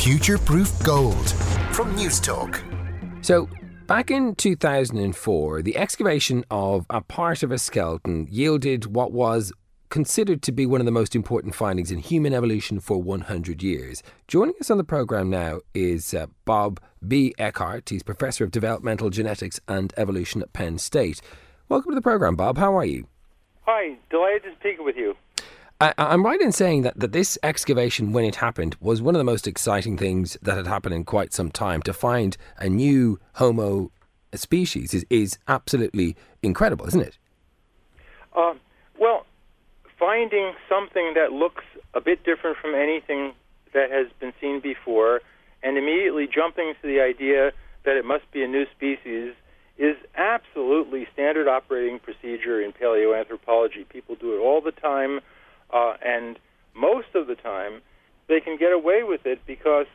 Future Proof Gold from Newstalk. So, back in 2004, the excavation of a part of a skeleton yielded what was considered to be one of the most important findings in human evolution for 100 years. Joining us on the program now is uh, Bob B. Eckhardt. He's Professor of Developmental Genetics and Evolution at Penn State. Welcome to the program, Bob. How are you? Hi, delighted to speak with you. I, I'm right in saying that, that this excavation, when it happened, was one of the most exciting things that had happened in quite some time. To find a new Homo species is, is absolutely incredible, isn't it? Uh, well, finding something that looks a bit different from anything that has been seen before and immediately jumping to the idea that it must be a new species is absolutely standard operating procedure in paleoanthropology. People do it all the time, uh, and most of the time they can get away with it because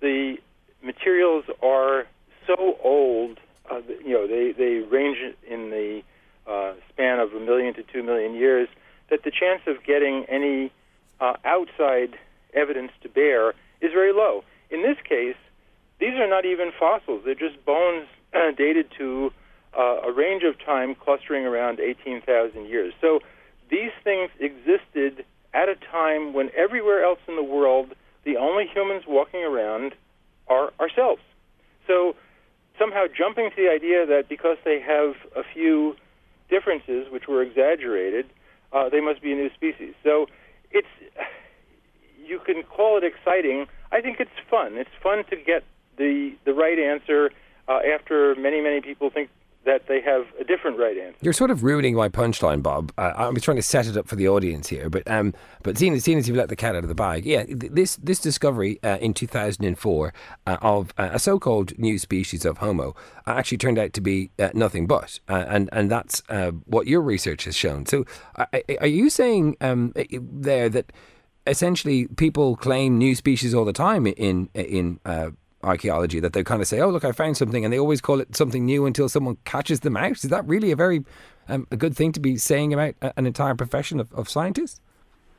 the materials are so old. Uh, you know, they, they range in the uh, span of a million to two million years that the chance of getting any uh, outside evidence to bear is very low. In this case, these are not even fossils; they're just bones dated to uh, a range of time clustering around 18,000 years. So these things existed at a time when everywhere else in the world, the only humans walking around are ourselves. So somehow jumping to the idea that because they have a few differences, which were exaggerated, uh, they must be a new species. So it's you can call it exciting. I think it's fun. It's fun to get the the right answer uh, after many many people think that they have a different right answer. You're sort of ruining my punchline, Bob. Uh, I was trying to set it up for the audience here, but um, but seeing, seeing as you've let the cat out of the bag, yeah, this this discovery uh, in 2004 uh, of uh, a so-called new species of Homo uh, actually turned out to be uh, nothing but, and and that's what your research has shown. So, are you saying um, there that? Essentially, people claim new species all the time in in archaeology that they kind of say, "Oh, look, I found something," and they always call it something new until someone catches them out. Is that really a very um, a good thing to be saying about an entire profession of, of scientists?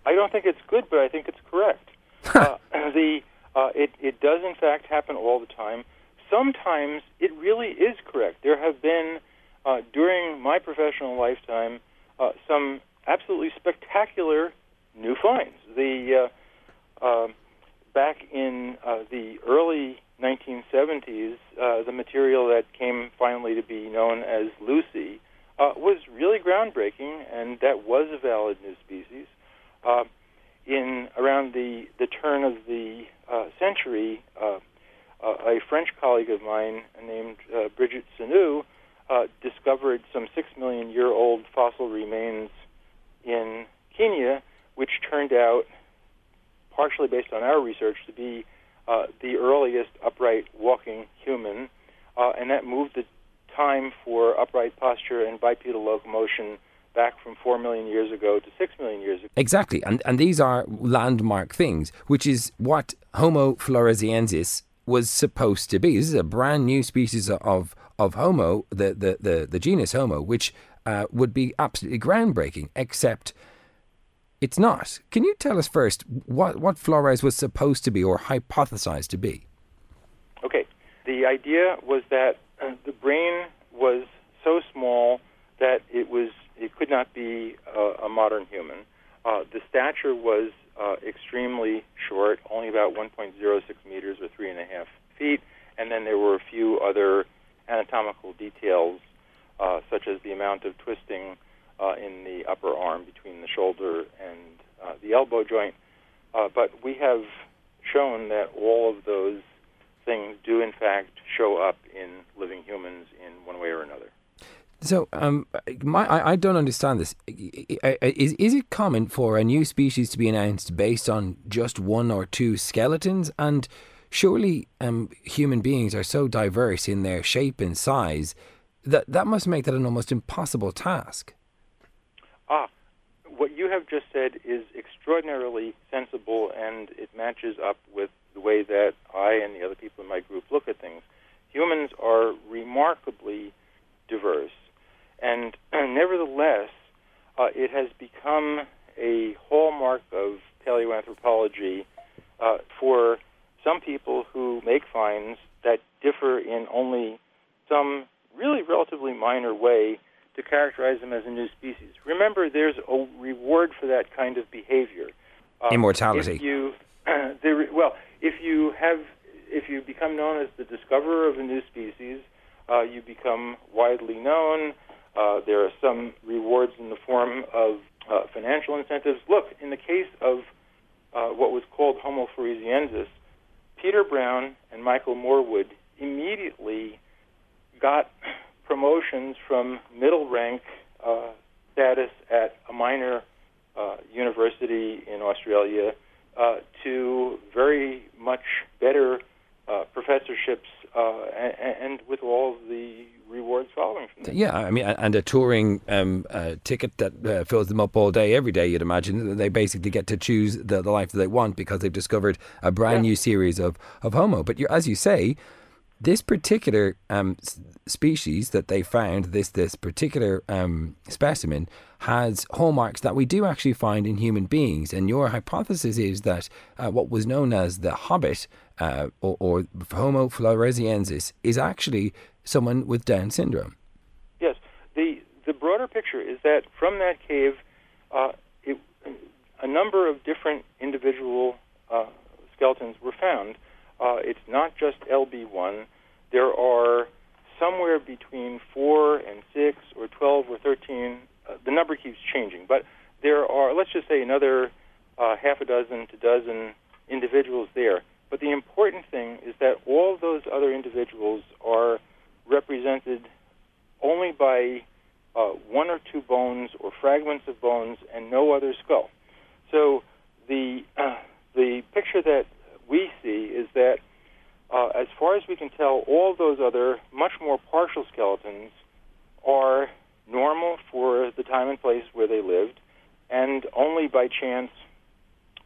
I don't think it's good, but I think it's correct. uh, the uh, it it does in fact happen all the time. Sometimes it really is correct. There have been uh, during my professional lifetime uh, some absolutely spectacular new finds. The uh, um, back in uh, the early 1970s, uh, the material that came finally to be known as Lucy uh, was really groundbreaking, and that was a valid new species. Uh, in around the the turn of the uh, century, uh, uh, a French colleague of mine named Brigitte Senut discovered some six million year old fossil remains in Kenya, which turned out, partially based on our research, to be uh, the earliest upright walking human, uh, and that moved the time for upright posture and bipedal locomotion back from 4 million years ago to 6 million years ago. Exactly. And, and these are landmark things, which is what Homo floresiensis was supposed to be. This is a brand new species of, of Homo, the, the, the, the genus Homo, which uh, would be absolutely groundbreaking, except it's not. Can you tell us first what, what Flores was supposed to be or hypothesized to be? Okay. The idea was that uh, the brain was so small that it was it could not be a modern human. Uh, the stature was uh, extremely short, only about 1.06 meters or three and a half feet, and then there were a few other anatomical details, uh, such as the amount of twisting uh, in the upper arm between the shoulder and uh, the elbow joint. Uh, but we have shown that all of those things do, in fact, show up in living humans in one way or another. So, um, my, I, I, don't understand this. Is, is it common for a new species to be announced based on just one or two skeletons? And surely um, human beings are so diverse in their shape and size that that must make that an almost impossible task what you have just said is extraordinarily sensible, and it matches up with the way that I and the other people in my group look at things. Humans are remarkably diverse, and nevertheless, uh, it has become a hallmark of paleoanthropology uh, for some people who make finds that differ in only some really relatively minor way to characterize them as a new species. Remember, there's a reward for that kind of behavior. Um, Immortality. If you, well, if you have, if you become known as the discoverer of a new species, uh, you become widely known. Uh, there are some rewards in the form of uh, financial incentives. Look, in the case of uh, what was called Homo floresiensis, Peter Brown and Michael Morwood immediately got promotions from middle rank uh, status at a minor uh, university in Australia uh, to very much better uh, professorships uh, and, and, with all the rewards following from that. Yeah, I mean, and a touring um, uh, ticket that uh, fills them up all day, every day. You'd imagine they basically get to choose the, the life that they want because they've discovered a brand yeah. new series of of Homo. But as you say, this particular um, species that they found, this this particular um, specimen, has hallmarks that we do actually find in human beings. And your hypothesis is that uh, what was known as the hobbit uh, or, or, Homo floresiensis is actually someone with Down syndrome. Yes. The, the broader picture is that from that cave, uh, it, a number of different individual uh, skeletons were found. Uh, it's not just LB1. There are somewhere between four and six or 12 or 13 uh, the number keeps changing, but there are, let's just say, another uh, half a dozen to dozen individuals there. But the important thing is that all those other individuals are represented only by uh, one or two bones or fragments of bones and no other skull. So the uh, the picture that we see is that, uh, as far as we can tell, all those other much more partial skeletons are normal for the time and place where they lived, and only by chance,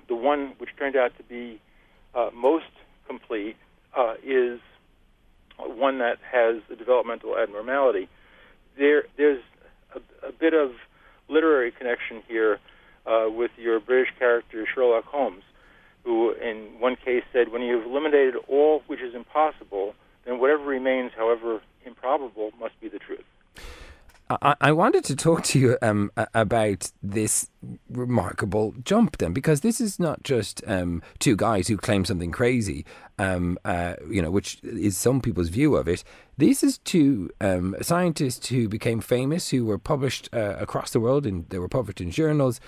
the one which turned out to be uh, most complete uh, is one that has a developmental abnormality. There, there's a, a bit of literary connection here uh, with your British character Sherlock Holmes, who, in one case, said, "When you've eliminated all which is impossible, then whatever remains, however improbable, must be the truth." I, wanted to talk to you um, about this remarkable jump then, because this is not just um, two guys who claim something crazy, um, uh, you know, which is some people's view of it. This is two um, scientists who became famous, who were published uh, across the world, and they were published in journals.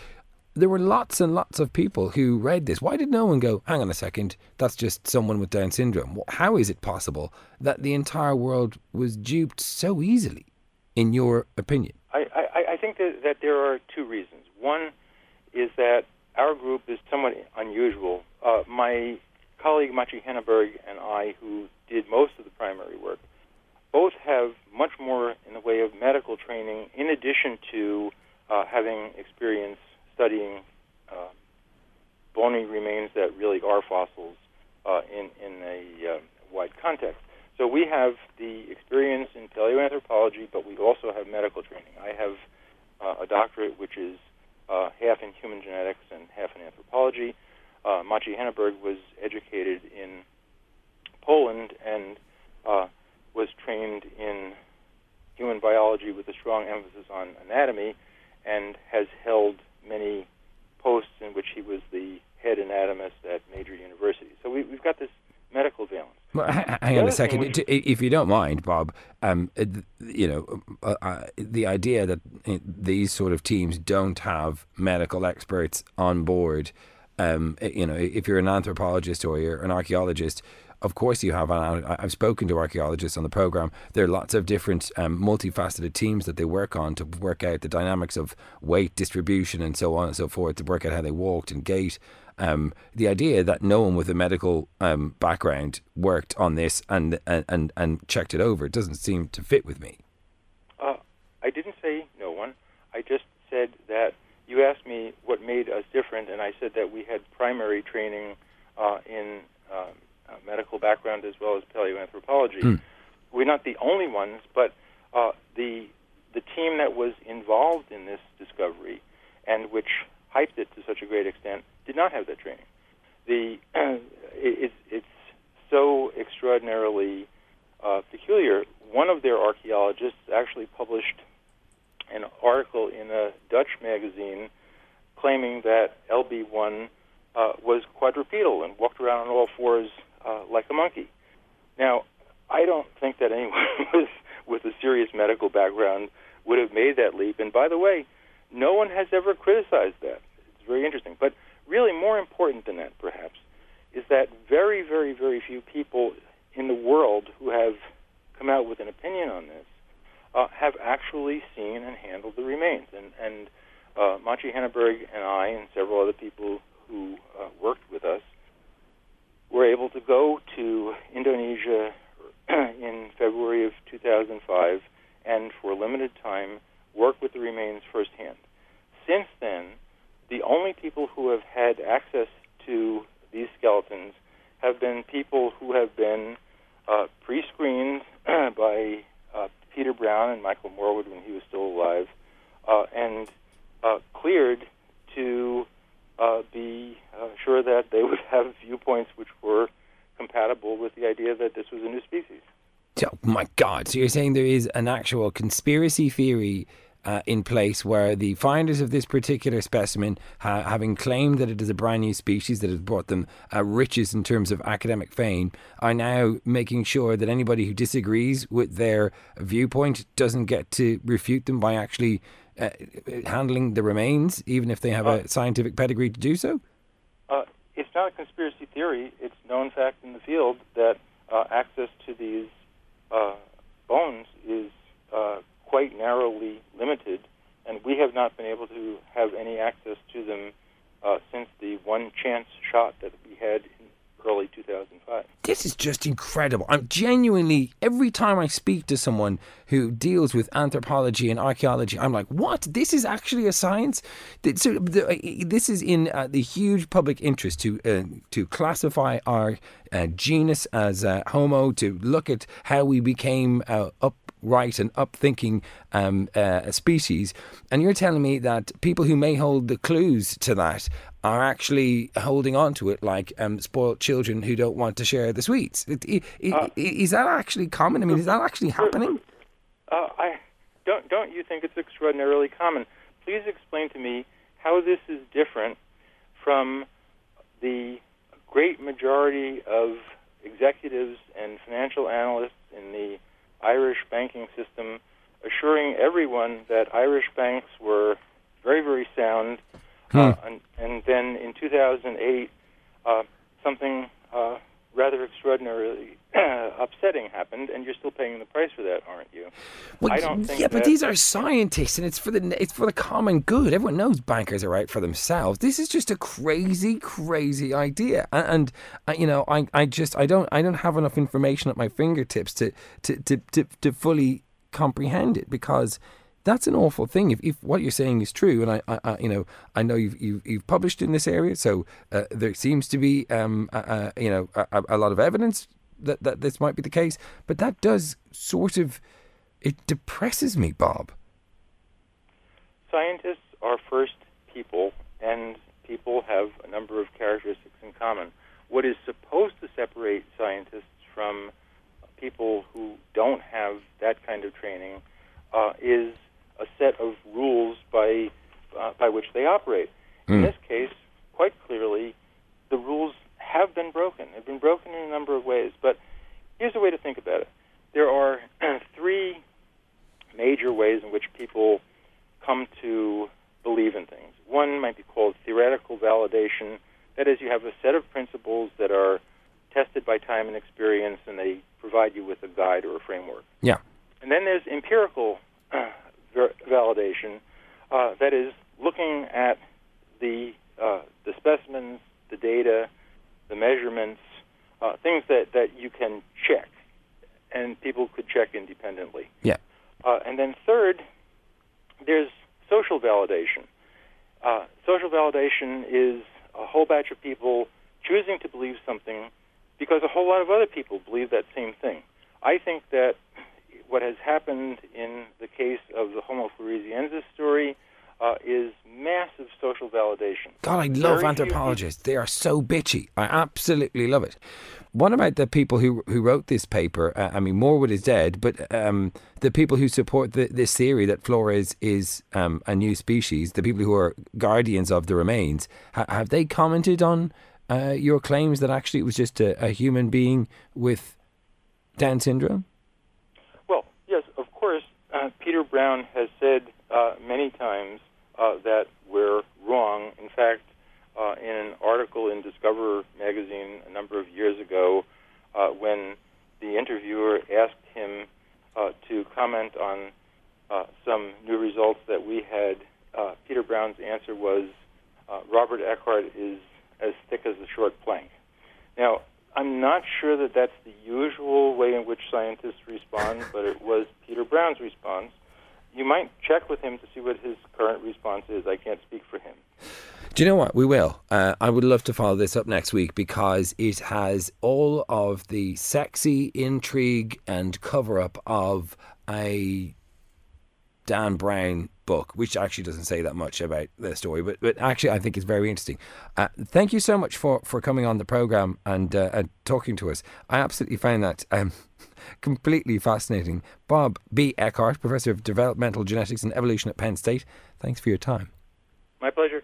There were lots and lots of people who read this. Why did no one go, hang on a second, that's just someone with Down syndrome? How is it possible that the entire world was duped so easily? in your opinion? I, I, I think that, that there are two reasons. One is that our group is somewhat unusual. Uh, my colleague Maciej Henneberg and I, who did most of the primary work, both have much more in the way of medical training, in addition to uh, having experience studying uh, bony remains that really are fossils uh, in in a uh, wide context. So we have the experience in paleoanthropology, but we also have medical training. I have uh, a doctorate which is uh, half in human genetics and half in anthropology. Uh, Maciej Henneberg was educated in Poland and uh, was trained in human biology with a strong emphasis on anatomy and has held many posts in which he was the head anatomist at major universities. So we, we've got this medical valence. Well, hang on a second, if you don't mind, Bob. Um, you know, uh, uh, the idea that uh, these sort of teams don't have medical experts on board. Um, you know, if you're an anthropologist or you're an archaeologist, of course you have. I've spoken to archaeologists on the program. There are lots of different um, multifaceted teams that they work on to work out the dynamics of weight distribution and so on and so forth to work out how they walked and gait um, the idea that no one with a medical um, background worked on this and, and and checked it over doesn't seem to fit with me. Uh, I didn't say no one. I just said that you asked me what made us different, and I said that we had primary training uh, in uh, medical background as well as paleoanthropology. Mm. We're not the only ones, but uh, the the team that was involved in this discovery and which hyped it to such a great extent did not have that training. The it, it's so extraordinarily uh, peculiar. One of their archaeologists actually published an article in a Dutch magazine claiming that LB1 uh, was quadrupedal and walked around on all fours uh, like a monkey. Now, I don't think that anyone was, with a serious medical background would have made that leap. And by the way, no one has ever criticized that. It's very interesting. But really, more important than that, perhaps, is that very, very, very few people in the world who have come out with an opinion on this uh, have actually seen and handled the remains. And, and uh, Maciej Henneberg and I and several other people who uh, worked with us were able to go to Indonesia in February of 2005 and for a limited time work with the remains firsthand. Since then, the only people who have had access to these skeletons have been people who have been uh, pre-screened by uh, Peter Brown and Michael Morwood when he was still alive, uh, and uh, cleared to uh, be uh, sure that they would have viewpoints which were compatible with the idea that this was a new species. Oh my God! So you're saying there is an actual conspiracy theory uh, in place where the finders of this particular specimen, ha- having claimed that it is a brand new species that has brought them uh, riches in terms of academic fame, are now making sure that anybody who disagrees with their viewpoint doesn't get to refute them by actually uh, handling the remains, even if they have a scientific pedigree to do so? Uh, it's not a conspiracy theory. It's known fact in the field that uh, access to these uh, bones is uh, quite narrowly limited, and we have not been able to have any access to them uh, since the one chance shot that we had in early 2005. This is just incredible. I'm genuinely, every time I speak to someone who deals with anthropology and archaeology, I'm like, what? This is actually a science? So this is in uh, the huge public interest to uh, to classify our uh, genus as uh, Homo, to look at how we became uh, up right and upthinking um, uh, species. And you're telling me that people who may hold the clues to that are actually holding on to it like um, spoiled children who don't want to share the sweets. It, it, uh, is that actually common? I mean, is that actually happening? Uh, I don't. Don't you think it's extraordinarily common? Please explain to me how this is different from the great majority of executives and financial analysts in the Irish banking system, assuring everyone that Irish banks were very, very sound. Hmm. Uh, and, and, then in 2008, uh, something uh, rather extraordinarily upsetting happened, and you're still paying the price for that, aren't you? Well, I don't think. Yeah, but these are scientists, and it's for the it's for the common good. Everyone knows bankers are out for themselves. This is just a crazy, crazy idea, and, and uh, you know, I, I just I don't I don't have enough information at my fingertips to to to to, to fully comprehend it because that's an awful thing. If, if what you're saying is true, and I, I, I you know, I know you've, you've, you've published in this area, so uh, there seems to be, um, uh, uh, you know, a, a, lot of evidence that that this might be the case. But that does sort of, it depresses me, Bob. Scientists are first people, and people have a number of characteristics in common. What is supposed to separate scientists from people who don't have that kind of training uh, is a set of rules by uh, by which they operate. Mm. In hmm. this case, quite clearly, the rules have been broken. They've been broken in a number of ways. But here's a way to think about it: there are three major ways in which people come to believe in things. One might be called theoretical validation. That is, you have a set of principles that are tested by time and experience, and they provide you with a guide or a framework. Yeah. And then there's empirical ver- validation, uh, that is looking at the uh, the specimens, the data, the measurements, uh, things that, that you can check, and people could check independently. Yeah. Uh, and then third, there's social validation. Uh, social validation is a whole batch of people choosing to believe something because a whole lot of other people believe that same thing. I think that what has happened in the case of the Homo floresiensis story uh, is massive social validation. God, I love Very few anthropologists. They are so bitchy. I absolutely love it. What about the people who who wrote this paper? Uh, I mean, Morwood is dead, but um, the people who support the, this theory that flora is, is um, a new species, the people who are guardians of the remains, ha- have they commented on uh, your claims that actually it was just a, a human being with Down syndrome? Well, yes, of course. Uh, Peter Brown has said uh, many times uh, that we're wrong. In fact, uh, in an article in Discover magazine a number of years ago, uh, when the interviewer asked him uh, to comment on uh, some new results that we had, Peter Brown's answer was Robert Eckhardt is as thick as a short plank. Now, I'm not sure that that's the usual way in which scientists respond, but it was Peter Brown's response. You might check with him to see what his current response is. I can't speak for him. Do you know what? We will. Uh, I would love to follow this up next week because it has all of the sexy intrigue and cover up of a Dan Brown book, which actually doesn't say that much about the story, but but actually I think it's very interesting. Uh, thank you so much for, for coming on the program and uh, and talking to us. I absolutely found that um, completely fascinating. Bob B. Eckhardt, professor of developmental genetics and evolution at Penn State. Thanks for your time. My pleasure.